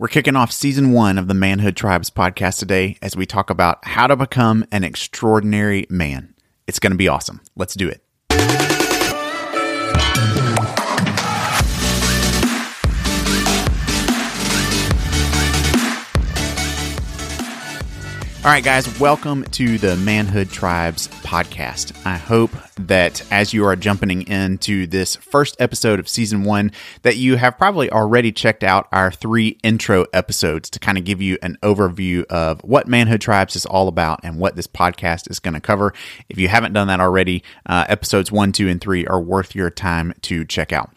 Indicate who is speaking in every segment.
Speaker 1: We're kicking off season one of the Manhood Tribes podcast today as we talk about how to become an extraordinary man. It's going to be awesome. Let's do it. All right, guys, welcome to the Manhood Tribes podcast. I hope that as you are jumping into this first episode of season one, that you have probably already checked out our three intro episodes to kind of give you an overview of what Manhood Tribes is all about and what this podcast is going to cover. If you haven't done that already, uh, episodes one, two, and three are worth your time to check out.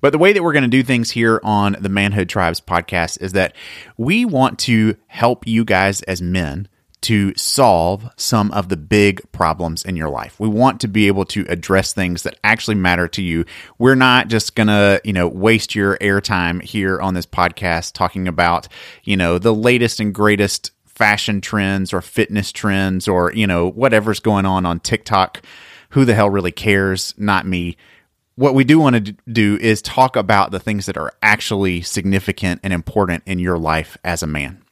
Speaker 1: But the way that we're going to do things here on the Manhood Tribes podcast is that we want to help you guys as men to solve some of the big problems in your life. We want to be able to address things that actually matter to you. We're not just going to, you know, waste your airtime here on this podcast talking about, you know, the latest and greatest fashion trends or fitness trends or, you know, whatever's going on on TikTok. Who the hell really cares? Not me what we do want to do is talk about the things that are actually significant and important in your life as a man.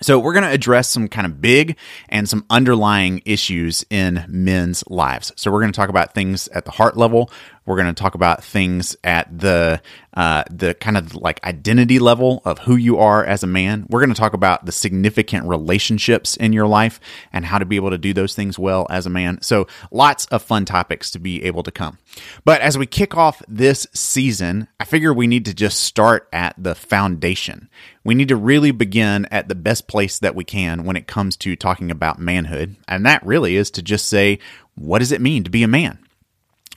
Speaker 1: So, we're going to address some kind of big and some underlying issues in men's lives. So, we're going to talk about things at the heart level. We're going to talk about things at the uh, the kind of like identity level of who you are as a man. We're going to talk about the significant relationships in your life and how to be able to do those things well as a man. So, lots of fun topics to be able to come. But as we kick off this season, I figure we need to just start at the foundation. We need to really begin at the best place that we can when it comes to talking about manhood. And that really is to just say, what does it mean to be a man?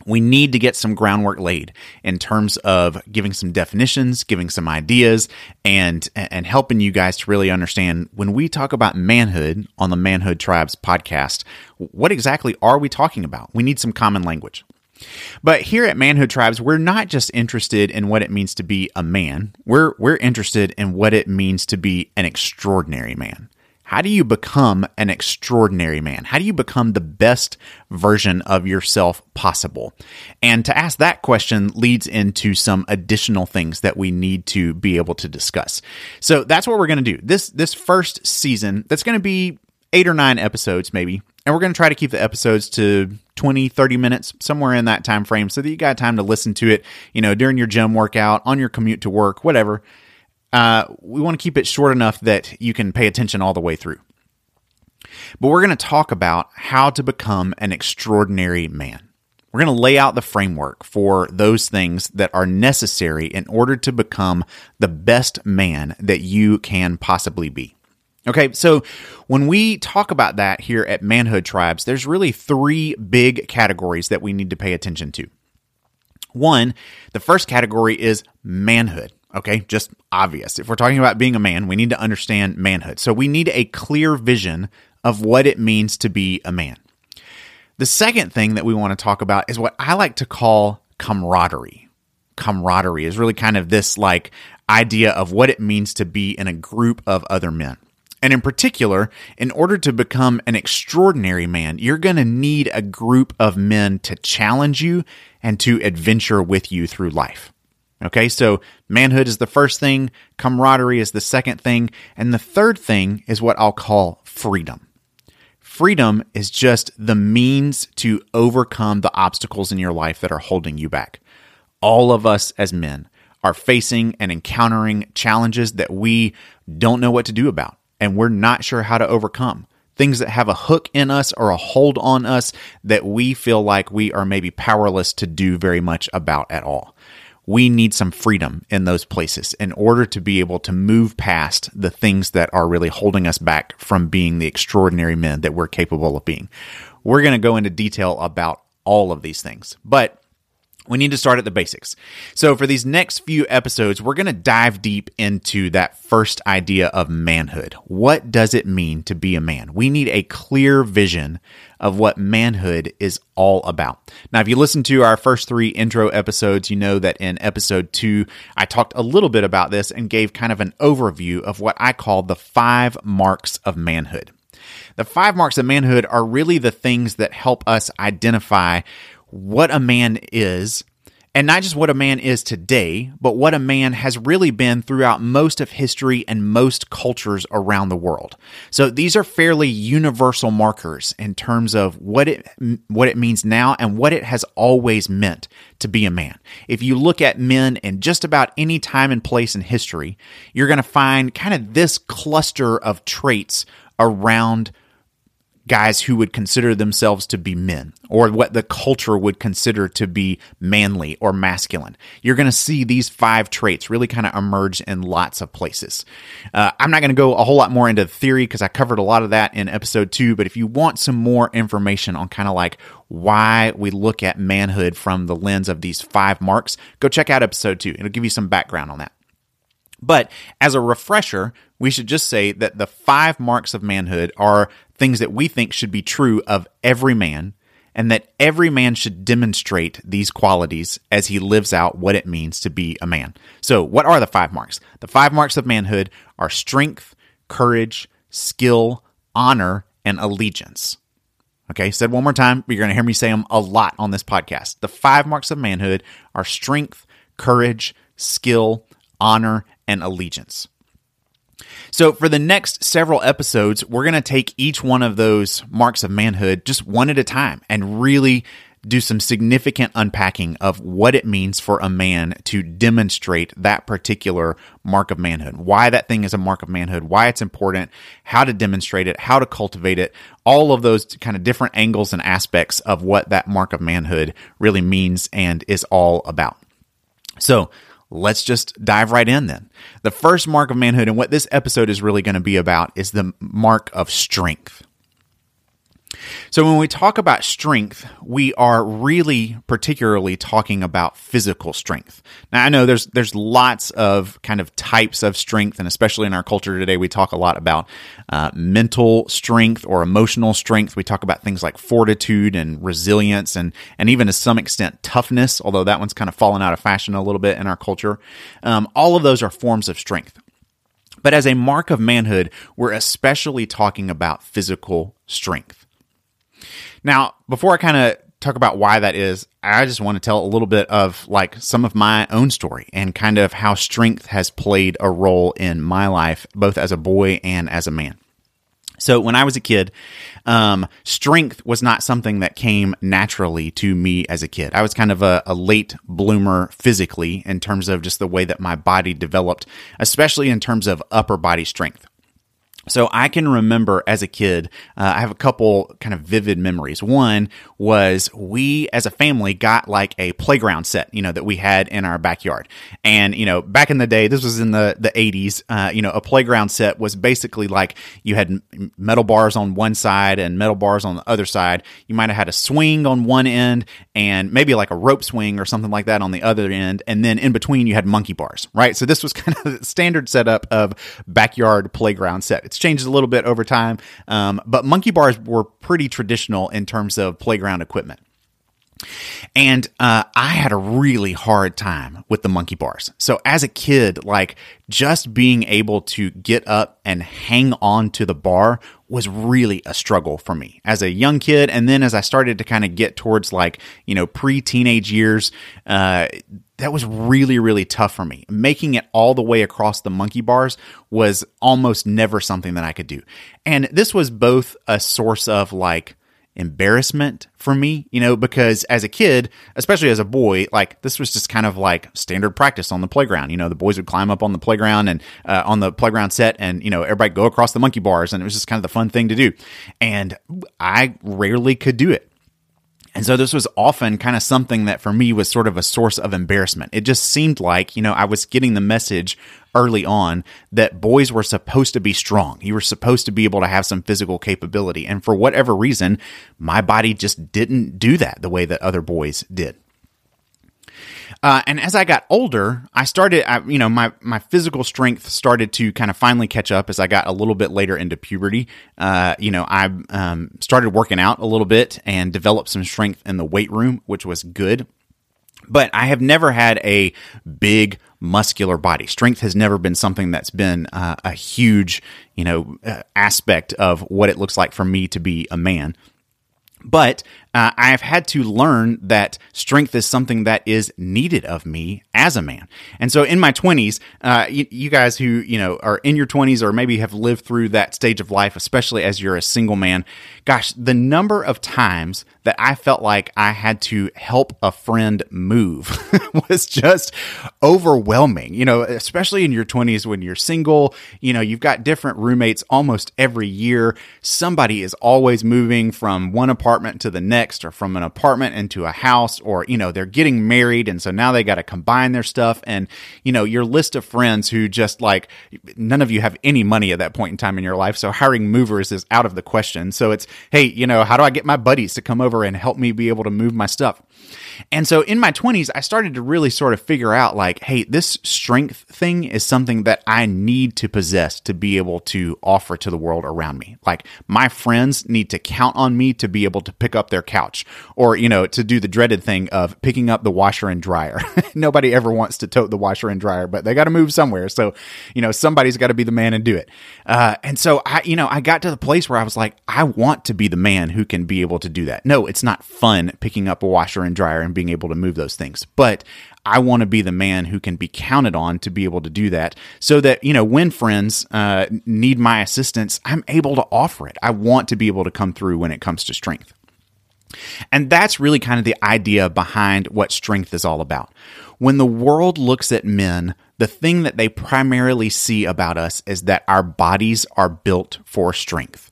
Speaker 1: We need to get some groundwork laid in terms of giving some definitions, giving some ideas, and and helping you guys to really understand when we talk about manhood on the Manhood Tribes podcast, what exactly are we talking about? We need some common language. But here at Manhood Tribes, we're not just interested in what it means to be a man. We're we're interested in what it means to be an extraordinary man. How do you become an extraordinary man? How do you become the best version of yourself possible? And to ask that question leads into some additional things that we need to be able to discuss. So that's what we're going to do. This this first season, that's going to be 8 or 9 episodes maybe. And we're going to try to keep the episodes to 20, 30 minutes, somewhere in that time frame so that you got time to listen to it, you know, during your gym workout, on your commute to work, whatever uh, we want to keep it short enough that you can pay attention all the way through. But we're going to talk about how to become an extraordinary man. We're going to lay out the framework for those things that are necessary in order to become the best man that you can possibly be. Okay, so when we talk about that here at Manhood Tribes, there's really three big categories that we need to pay attention to. One, the first category is manhood. Okay, just obvious. If we're talking about being a man, we need to understand manhood. So we need a clear vision of what it means to be a man. The second thing that we want to talk about is what I like to call camaraderie. Camaraderie is really kind of this like idea of what it means to be in a group of other men. And in particular, in order to become an extraordinary man, you're going to need a group of men to challenge you and to adventure with you through life. Okay, so manhood is the first thing, camaraderie is the second thing, and the third thing is what I'll call freedom. Freedom is just the means to overcome the obstacles in your life that are holding you back. All of us as men are facing and encountering challenges that we don't know what to do about and we're not sure how to overcome. Things that have a hook in us or a hold on us that we feel like we are maybe powerless to do very much about at all we need some freedom in those places in order to be able to move past the things that are really holding us back from being the extraordinary men that we're capable of being. We're going to go into detail about all of these things, but we need to start at the basics. So, for these next few episodes, we're going to dive deep into that first idea of manhood. What does it mean to be a man? We need a clear vision of what manhood is all about. Now, if you listen to our first three intro episodes, you know that in episode two, I talked a little bit about this and gave kind of an overview of what I call the five marks of manhood. The five marks of manhood are really the things that help us identify what a man is And not just what a man is today, but what a man has really been throughout most of history and most cultures around the world. So these are fairly universal markers in terms of what it what it means now and what it has always meant to be a man. If you look at men in just about any time and place in history, you're going to find kind of this cluster of traits around guys who would consider themselves to be men or what the culture would consider to be manly or masculine. You're going to see these five traits really kind of emerge in lots of places. Uh, I'm not going to go a whole lot more into theory because I covered a lot of that in episode two, but if you want some more information on kind of like why we look at manhood from the lens of these five marks, go check out episode two. It'll give you some background on that. But as a refresher, we should just say that the five marks of manhood are things that we think should be true of every man, and that every man should demonstrate these qualities as he lives out what it means to be a man. So, what are the five marks? The five marks of manhood are strength, courage, skill, honor, and allegiance. Okay, said one more time, you're going to hear me say them a lot on this podcast. The five marks of manhood are strength, courage, skill, honor, and allegiance. So, for the next several episodes, we're going to take each one of those marks of manhood just one at a time and really do some significant unpacking of what it means for a man to demonstrate that particular mark of manhood, why that thing is a mark of manhood, why it's important, how to demonstrate it, how to cultivate it, all of those kind of different angles and aspects of what that mark of manhood really means and is all about. So, let's just dive right in then. The first mark of manhood, and what this episode is really going to be about, is the mark of strength. So, when we talk about strength, we are really particularly talking about physical strength. Now, I know there's there's lots of kind of types of strength, and especially in our culture today, we talk a lot about uh, mental strength or emotional strength. We talk about things like fortitude and resilience, and and even to some extent toughness. Although that one's kind of fallen out of fashion a little bit in our culture. Um, all of those are forms of strength. But as a mark of manhood, we're especially talking about physical strength. Now, before I kind of talk about why that is, I just want to tell a little bit of like some of my own story and kind of how strength has played a role in my life, both as a boy and as a man. So when I was a kid, um, strength was not something that came naturally to me as a kid. I was kind of a, a, late bloomer physically in terms of just the way that my body developed, especially in terms of upper body strength. So I can remember as a kid, uh, I have a couple kind of vivid memories. One was we as a family got like a playground set, you know, that we had in our backyard. And, you know, back in the day, this was in the, the 80s, uh, you know, a playground set was basically like you had metal bars on one side and metal bars on the other side. You might have had a swing on one end and maybe like a rope swing or something like that on the other end. And then in between, you had monkey bars, right? So this was kind of the standard setup of backyard playground set. It's changed a little bit over time, um, but monkey bars were pretty traditional in terms of playground equipment. And uh, I had a really hard time with the monkey bars. So as a kid, like just being able to get up and hang on to the bar was really a struggle for me as a young kid. And then as I started to kind of get towards like, you know, pre teenage years, uh, that was really, really tough for me. Making it all the way across the monkey bars was almost never something that I could do. And this was both a source of like, embarrassment for me, you know, because as a kid, especially as a boy, like this was just kind of like standard practice on the playground. You know, the boys would climb up on the playground and uh, on the playground set and, you know, everybody go across the monkey bars and it was just kind of the fun thing to do. And I rarely could do it. And so this was often kind of something that for me was sort of a source of embarrassment. It just seemed like, you know, I was getting the message early on that boys were supposed to be strong. You were supposed to be able to have some physical capability. And for whatever reason, my body just didn't do that the way that other boys did. Uh, and as I got older, I started, I, you know, my, my physical strength started to kind of finally catch up as I got a little bit later into puberty. Uh, you know, I um, started working out a little bit and developed some strength in the weight room, which was good. But I have never had a big muscular body. Strength has never been something that's been uh, a huge, you know, uh, aspect of what it looks like for me to be a man. But uh, I have had to learn that strength is something that is needed of me as a man. And so in my 20s, uh, you, you, guys who, you know, are in your 20s or maybe have lived through that stage of life, especially as you're a single man, gosh, the number of times that I felt like I had to help a friend move was just overwhelming. You know, especially in your 20s when you're single, you know, you've got different roommates almost every year. Somebody is always moving from one apartment to the next next or from an apartment into a house or, you know, they're getting married. And so now they got to combine their stuff. And, you know, your list of friends who just like, none of you have any money at that point in time in your life. So hiring movers is out of the question. So it's, hey, you know, how do I get my buddies to come over and help me be able to move my stuff? And so in my 20s, I started to really sort of figure out like, hey, this strength thing is something that I need to possess to be able to offer to the world around me. Like my friends need to count on me to be able to pick up their couch or, you know, to do the dreaded thing of picking up the washer and dryer. Nobody ever wants to tote the washer and dryer, but they got to move somewhere. So, you know, somebody's got to be the man and do it. Uh, and so I, you know, I got to the place where I was like, I want to be the man who can be able to do that. No, it's not fun picking up a washer dryer and being able to move those things. But I want to be the man who can be counted on to be able to do that so that, you know, when friends uh, need my assistance, I'm able to offer it. I want to be able to come through when it comes to strength. And that's really kind of the idea behind what strength is all about. When the world looks at men, the thing that they primarily see about us is that our bodies are built for strength.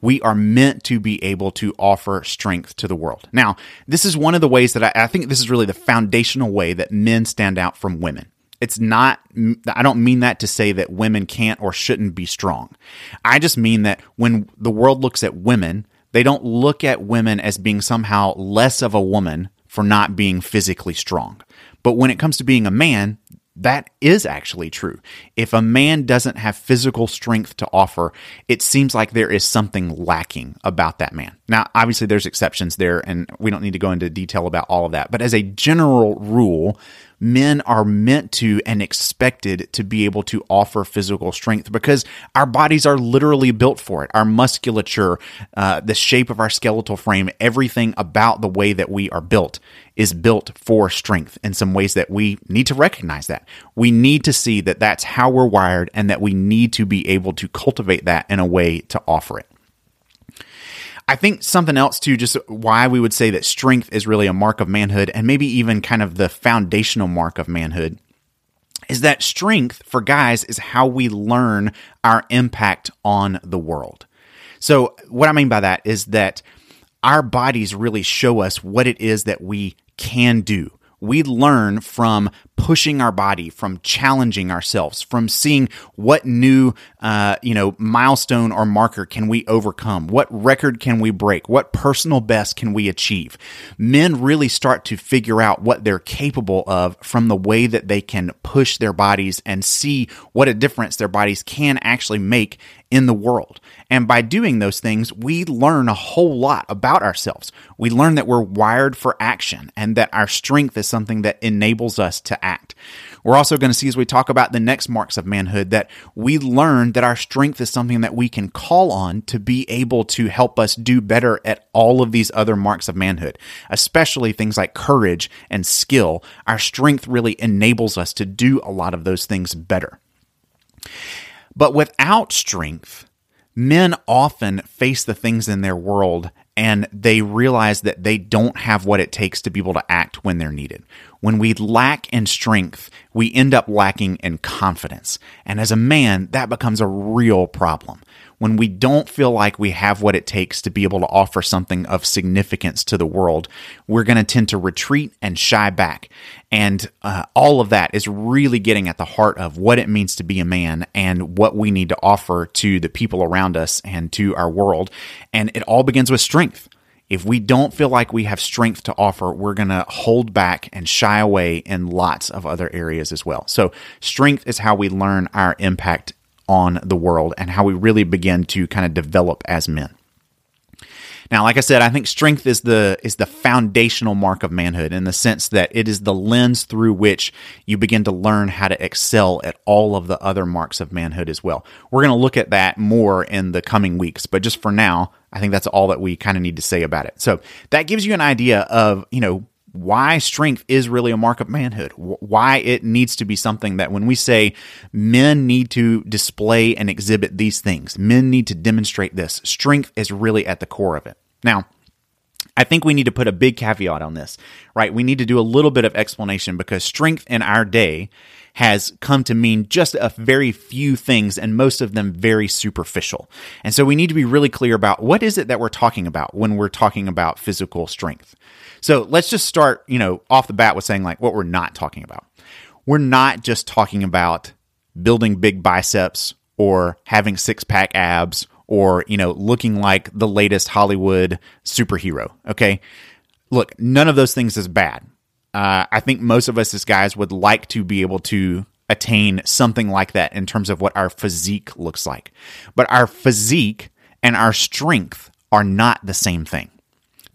Speaker 1: We are meant to be able to offer strength to the world. Now, this is one of the ways that I, I, think this is really the foundational way that men stand out from women. It's not, I don't mean that to say that women can't or shouldn't be strong. I just mean that when the world looks at women, they don't look at women as being somehow less of a woman for not being physically strong. But when it comes to being a man, that is actually true. If a man doesn't have physical strength to offer, it seems like there is something lacking about that man. Now, obviously, there's exceptions there, and we don't need to go into detail about all of that. But as a general rule, men are meant to and expected to be able to offer physical strength because our bodies are literally built for it. Our musculature, uh, the shape of our skeletal frame, everything about the way that we are built is built for strength in some ways that we need to recognize that. We need to see that that's how we're wired and that we need to be able to cultivate that in a way to offer it. I think something else too, just why we would say that strength is really a mark of manhood and maybe even kind of the foundational mark of manhood is that strength for guys is how we learn our impact on the world. So, what I mean by that is that our bodies really show us what it is that we can do we learn from pushing our body, from challenging ourselves, from seeing what new, uh, you know, milestone or marker can we overcome? What record can we break? What personal best can we achieve? Men really start to figure out what they're capable of from the way that they can push their bodies and see what a difference their bodies can actually make in the world. And by doing those things, we learn a whole lot about ourselves. We learn that we're wired for action and that our strength is something that enables us to act. We're also going to see as we talk about the next marks of manhood that we learn that our strength is something that we can call on to be able to help us do better at all of these other marks of manhood, especially things like courage and skill. Our strength really enables us to do a lot of those things better. But without strength, men often face the things in their world and they realize that they don't have what it takes to be able to act when they're needed. When we lack in strength, we end up lacking in confidence. And as a man, that becomes a real problem when we don't feel like we have what it takes to be able to offer something of significance to the world, we're going to tend to retreat and shy back. And uh, all of that is really getting at the heart of what it means to be a man and what we need to offer to the people around us and to our world. And it all begins with strength. If we don't feel like we have strength to offer, we're going to hold back and shy away in lots of other areas as well. So, strength is how we learn our impact on the world and how we really begin to kind of develop as men. Now, like I said, I think strength is the is the foundational mark of manhood in the sense that it is the lens through which you begin to learn how to excel at all of the other marks of manhood as well. We're going to look at that more in the coming weeks, but just for now, I think that's all that we kind of need to say about it. So that gives you an idea of, you know, why strength is really a mark of manhood, why it needs to be something that when we say men need to display and exhibit these things, men need to demonstrate this, strength is really at the core of it. Now, I think we need to put a big caveat on this, right? We need to do a little bit of explanation because strength in our day has come to mean just a very few things and most of them very superficial. And so we need to be really clear about what is it that we're talking about when we're talking about physical strength. So let's just start, you know, off the bat with saying like what we're not talking about. We're not just talking about building big biceps or having six pack abs or, you know, looking like the latest Hollywood superhero. Okay. Look, none of those things is bad. Uh, I think most of us as guys would like to be able to attain something like that in terms of what our physique looks like. But our physique and our strength are not the same thing.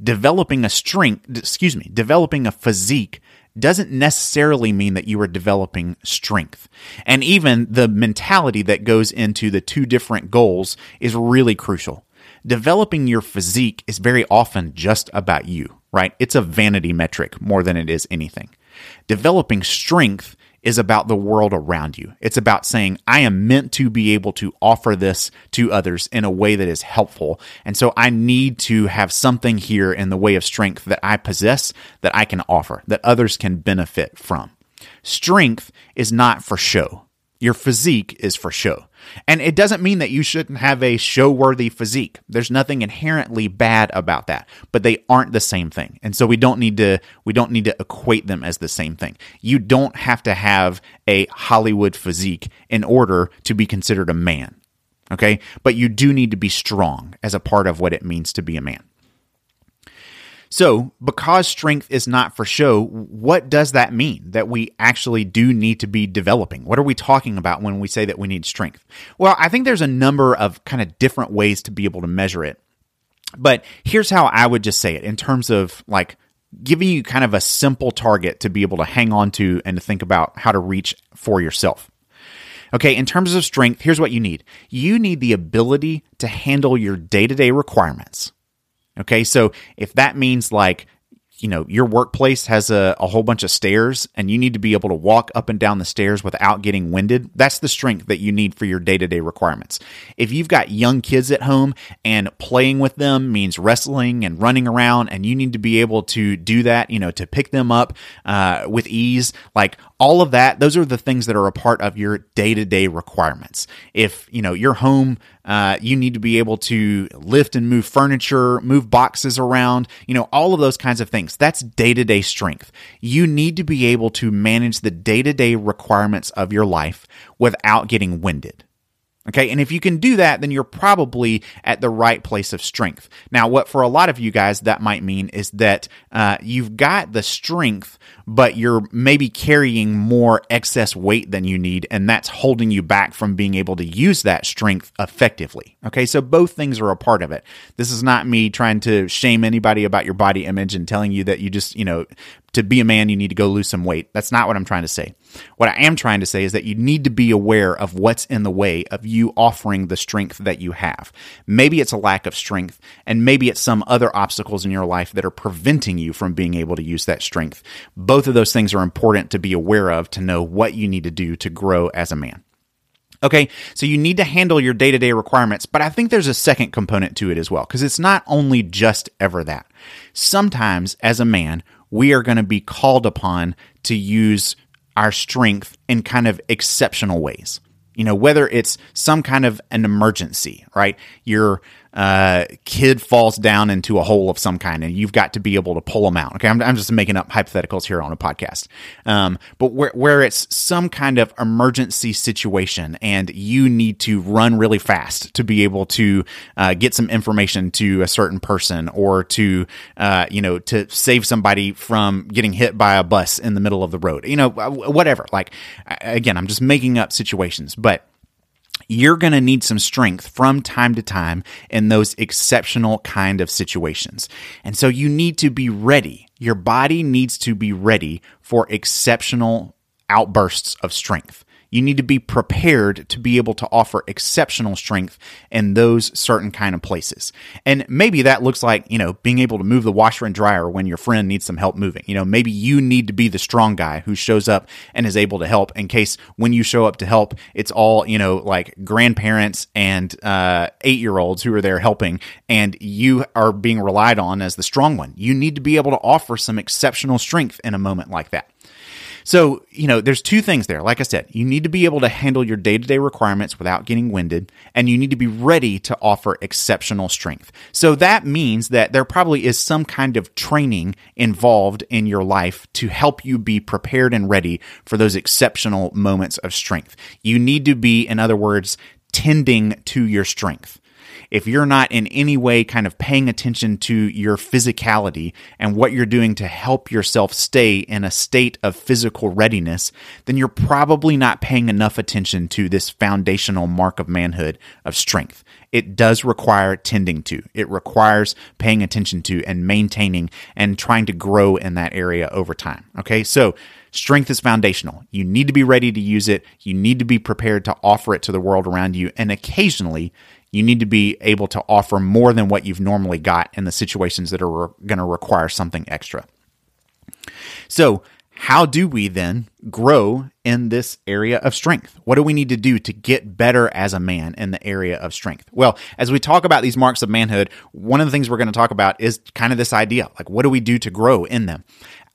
Speaker 1: Developing a strength, excuse me, developing a physique doesn't necessarily mean that you are developing strength. And even the mentality that goes into the two different goals is really crucial. Developing your physique is very often just about you, right? It's a vanity metric more than it is anything. Developing strength is about the world around you. It's about saying, I am meant to be able to offer this to others in a way that is helpful. And so I need to have something here in the way of strength that I possess that I can offer, that others can benefit from. Strength is not for show. Your physique is for show. And it doesn't mean that you shouldn't have a show worthy physique. There's nothing inherently bad about that, but they aren't the same thing. And so we don't need to we don't need to equate them as the same thing. You don't have to have a Hollywood physique in order to be considered a man. Okay? But you do need to be strong as a part of what it means to be a man. So, because strength is not for show, what does that mean that we actually do need to be developing? What are we talking about when we say that we need strength? Well, I think there's a number of kind of different ways to be able to measure it. But here's how I would just say it in terms of like giving you kind of a simple target to be able to hang on to and to think about how to reach for yourself. Okay, in terms of strength, here's what you need you need the ability to handle your day to day requirements. Okay, so if that means like you know your workplace has a, a whole bunch of stairs and you need to be able to walk up and down the stairs without getting winded that's the strength that you need for your day-to-day requirements. If you've got young kids at home and playing with them means wrestling and running around and you need to be able to do that you know to pick them up uh, with ease like all of that those are the things that are a part of your day-to-day requirements. If you know your home uh, you need to be able to lift and move furniture move boxes around you know all of those kinds of things. That's day-to-day strength. You need to be able to manage the day-to-day requirements of your life without getting winded Okay. And if you can do that, then you're probably at the right place of strength. Now, what for a lot of you guys that might mean is that uh, you've got the strength, but you're maybe carrying more excess weight than you need, and that's holding you back from being able to use that strength effectively. Okay, so both things are a part of it. This is not me trying to shame anybody about your body image and telling you that you just, you know, to be a man, you need to go lose some weight. That's not what I'm trying to say. What I am trying to say is that you need to be aware of what's in the way of you offering the strength that you have. Maybe it's a lack of strength, and maybe it's some other obstacles in your life that are preventing you from being able to use that strength. Both of those things are important to be aware of to know what you need to do to grow as a man. Okay, so you need to handle your day to day requirements, but I think there's a second component to it as well, because it's not only just ever that. Sometimes, as a man, we are going to be called upon to use our strength in kind of exceptional ways. You know, whether it's some kind of an emergency, right? You're uh, kid falls down into a hole of some kind and you've got to be able to pull them out. Okay. I'm, I'm just making up hypotheticals here on a podcast. Um, but where, where it's some kind of emergency situation and you need to run really fast to be able to uh, get some information to a certain person or to, uh, you know, to save somebody from getting hit by a bus in the middle of the road, you know, whatever. Like, again, I'm just making up situations, but you're going to need some strength from time to time in those exceptional kind of situations. And so you need to be ready. Your body needs to be ready for exceptional outbursts of strength. You need to be prepared to be able to offer exceptional strength in those certain kind of places. And maybe that looks like, you know, being able to move the washer and dryer when your friend needs some help moving. You know, maybe you need to be the strong guy who shows up and is able to help in case when you show up to help, it's all, you know, like grandparents and uh, eight year olds who are there helping, and you are being relied on as the strong one. You need to be able to offer some exceptional strength in a moment like that. So, you know, there's two things there. Like I said, you need to be able to handle your day to day requirements without getting winded, and you need to be ready to offer exceptional strength. So that means that there probably is some kind of training involved in your life to help you be prepared and ready for those exceptional moments of strength. You need to be, in other words, tending to your strength if you're not in any way kind of paying attention to your physicality and what you're doing to help yourself stay in a state of physical readiness, then you're probably not paying enough attention to this foundational mark of manhood of strength. It does require tending to, it requires paying attention to and maintaining and trying to grow in that area over time. Okay, so Strength is foundational. You need to be ready to use it. You need to be prepared to offer it to the world around you. And occasionally, you need to be able to offer more than what you've normally got in the situations that are re- going to require something extra. So, how do we then grow in this area of strength? What do we need to do to get better as a man in the area of strength? Well, as we talk about these marks of manhood, one of the things we're going to talk about is kind of this idea like, what do we do to grow in them?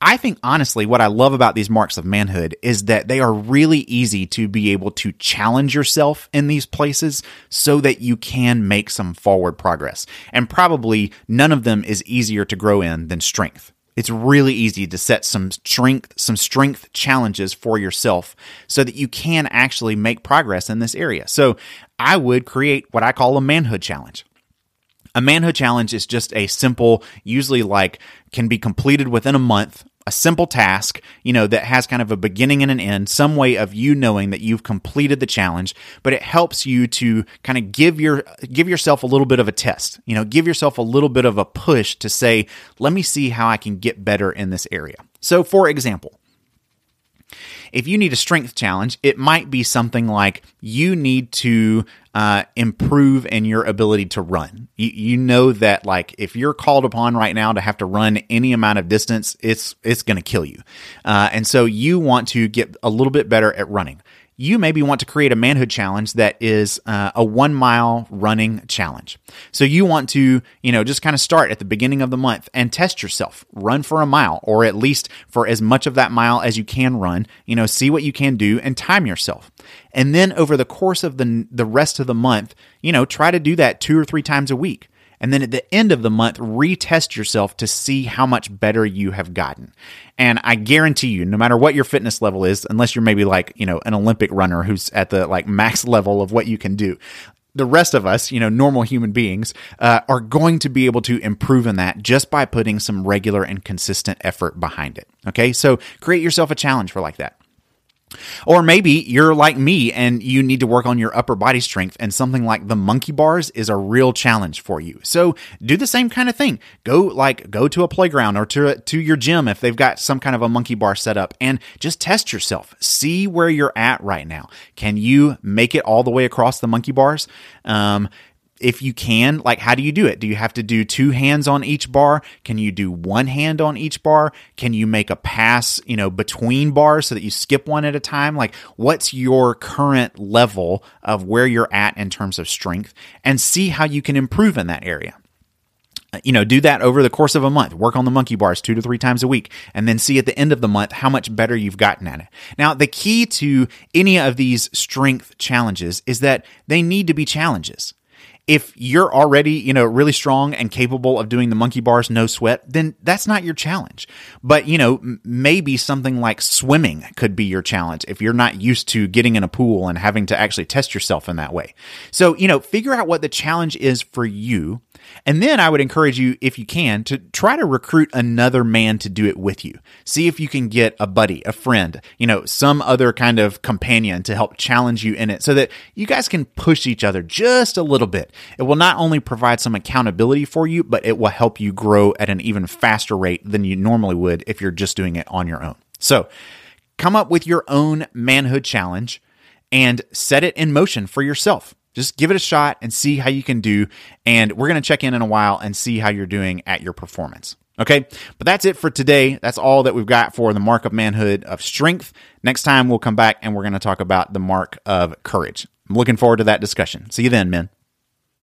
Speaker 1: I think honestly, what I love about these marks of manhood is that they are really easy to be able to challenge yourself in these places so that you can make some forward progress. And probably none of them is easier to grow in than strength. It's really easy to set some strength, some strength challenges for yourself so that you can actually make progress in this area. So I would create what I call a manhood challenge. A manhood challenge is just a simple, usually like can be completed within a month a simple task, you know, that has kind of a beginning and an end, some way of you knowing that you've completed the challenge, but it helps you to kind of give your give yourself a little bit of a test. You know, give yourself a little bit of a push to say, let me see how I can get better in this area. So, for example, if you need a strength challenge, it might be something like you need to uh, improve in your ability to run. You, you know that like if you're called upon right now to have to run any amount of distance, it's it's going to kill you, uh, and so you want to get a little bit better at running you maybe want to create a manhood challenge that is uh, a one mile running challenge. So you want to, you know, just kind of start at the beginning of the month and test yourself. Run for a mile or at least for as much of that mile as you can run, you know, see what you can do and time yourself. And then over the course of the, the rest of the month, you know, try to do that two or three times a week. And then at the end of the month, retest yourself to see how much better you have gotten. And I guarantee you, no matter what your fitness level is, unless you're maybe like, you know, an Olympic runner who's at the like max level of what you can do, the rest of us, you know, normal human beings, uh, are going to be able to improve in that just by putting some regular and consistent effort behind it. Okay. So create yourself a challenge for like that. Or maybe you're like me and you need to work on your upper body strength, and something like the monkey bars is a real challenge for you. So do the same kind of thing. Go like go to a playground or to to your gym if they've got some kind of a monkey bar set up, and just test yourself. See where you're at right now. Can you make it all the way across the monkey bars? Um, if you can, like, how do you do it? Do you have to do two hands on each bar? Can you do one hand on each bar? Can you make a pass, you know, between bars so that you skip one at a time? Like, what's your current level of where you're at in terms of strength and see how you can improve in that area uh, you know, do that over the course of a month. Work on the monkey bars two to three times a week, and then see at the end of the month how much better you've gotten at it. Now, the key to any of these strength challenges is that they need to be challenges if you're already, you know, really strong and capable of doing the monkey bars no sweat, then that's not your challenge. But, you know, maybe something like swimming could be your challenge if you're not used to getting in a pool and having to actually test yourself in that way. So, you know, figure out what the challenge is for you and then I would encourage you, if you can, to try to recruit another man to do it with you. See if you can get a buddy, a friend, you know, some other kind of companion to help challenge you in it so that you guys can push each other just a little bit. It will not only provide some accountability for you, but it will help you grow at an even faster rate than you normally would if you're just doing it on your own. So come up with your own manhood challenge and set it in motion for yourself. Just give it a shot and see how you can do. And we're going to check in in a while and see how you're doing at your performance. Okay. But that's it for today. That's all that we've got for the mark of manhood of strength. Next time we'll come back and we're going to talk about the mark of courage. I'm looking forward to that discussion. See you then, men.